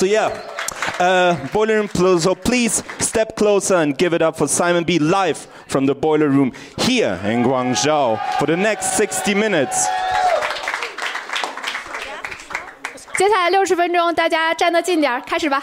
So yeah, uh, Boiler Room. So please step closer and give it up for Simon B live from the Boiler Room here in Guangzhou for the next 60 minutes. 接下来六十分钟，大家站得近点儿，开始吧。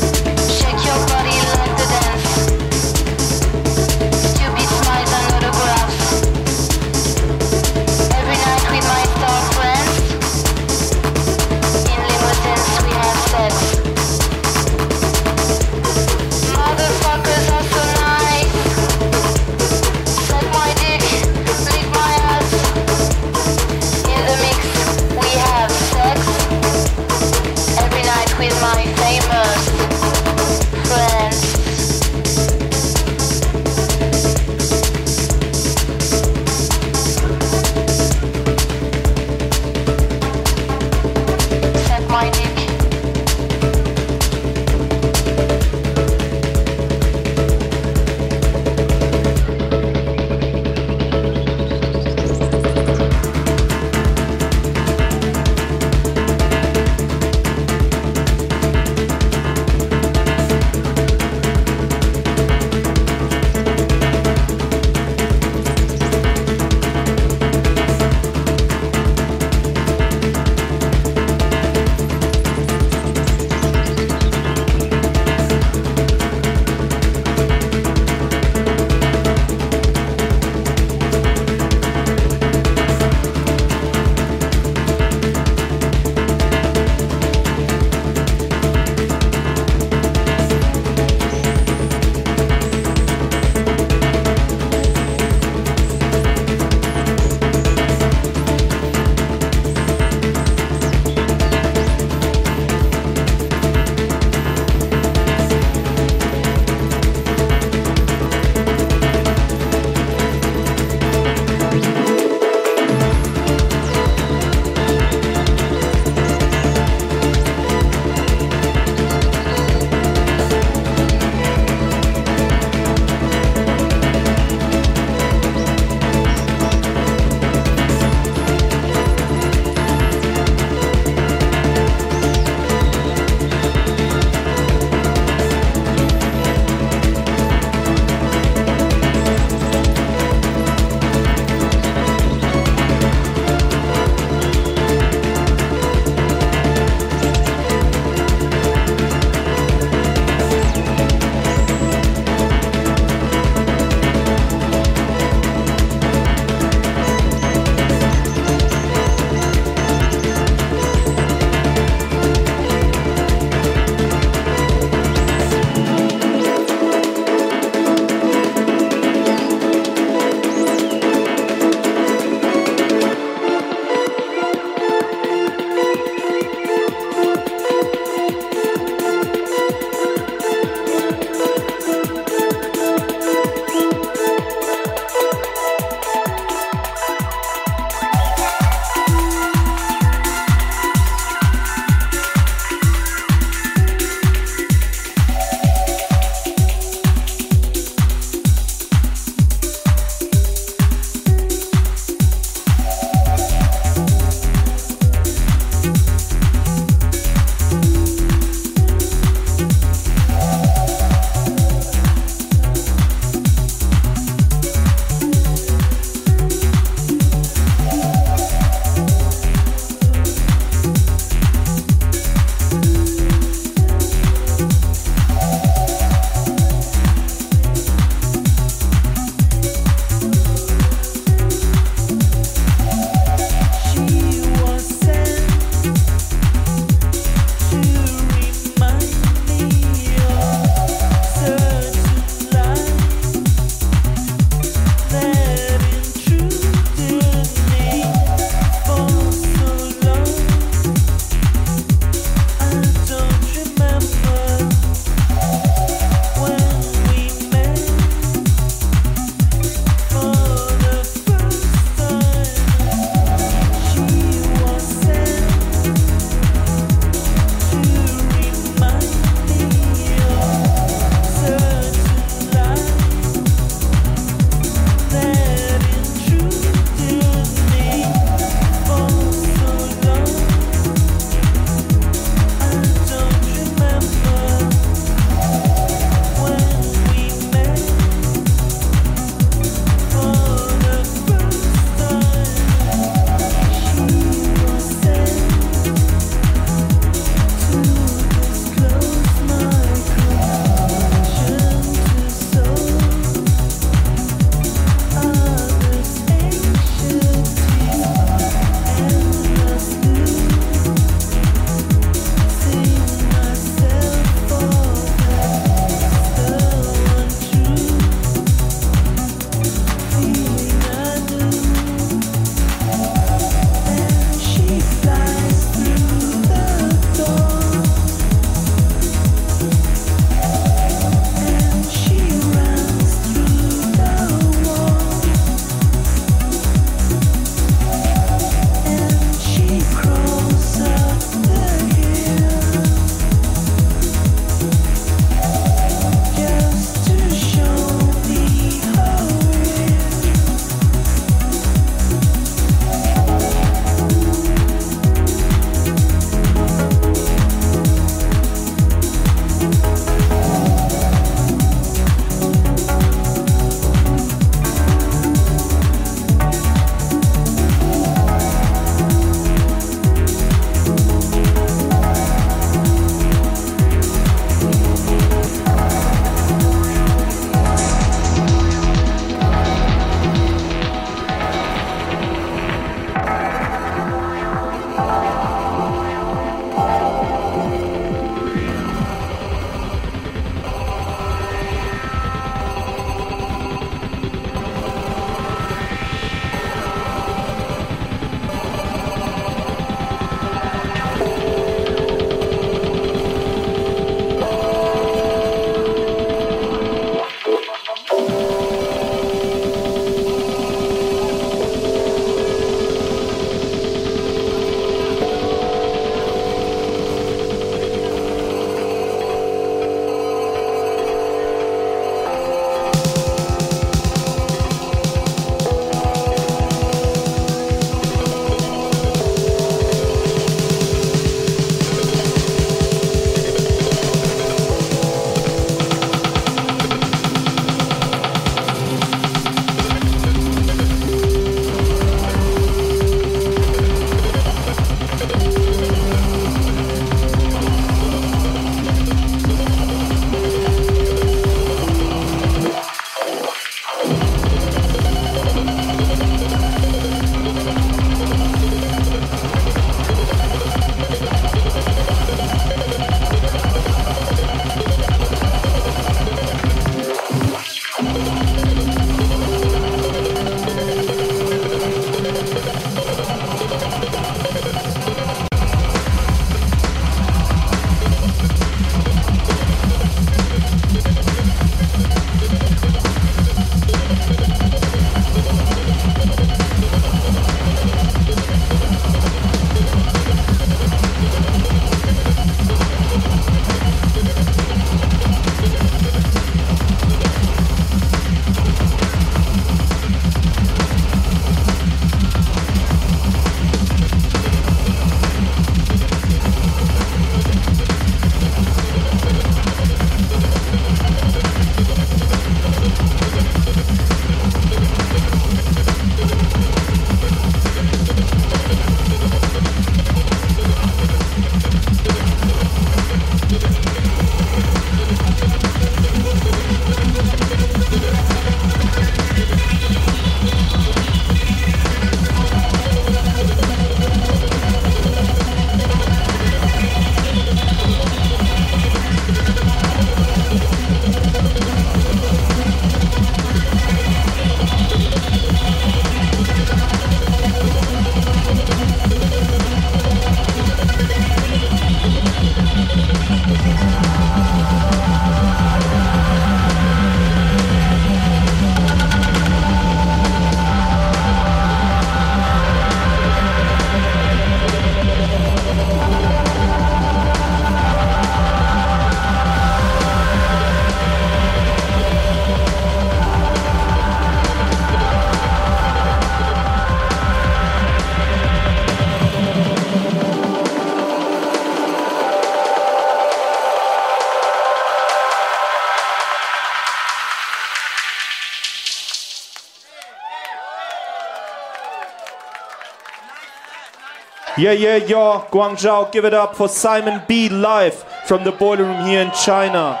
Yeah, yeah, yeah. Guangzhou, give it up for Simon B live from the boiler room here in China.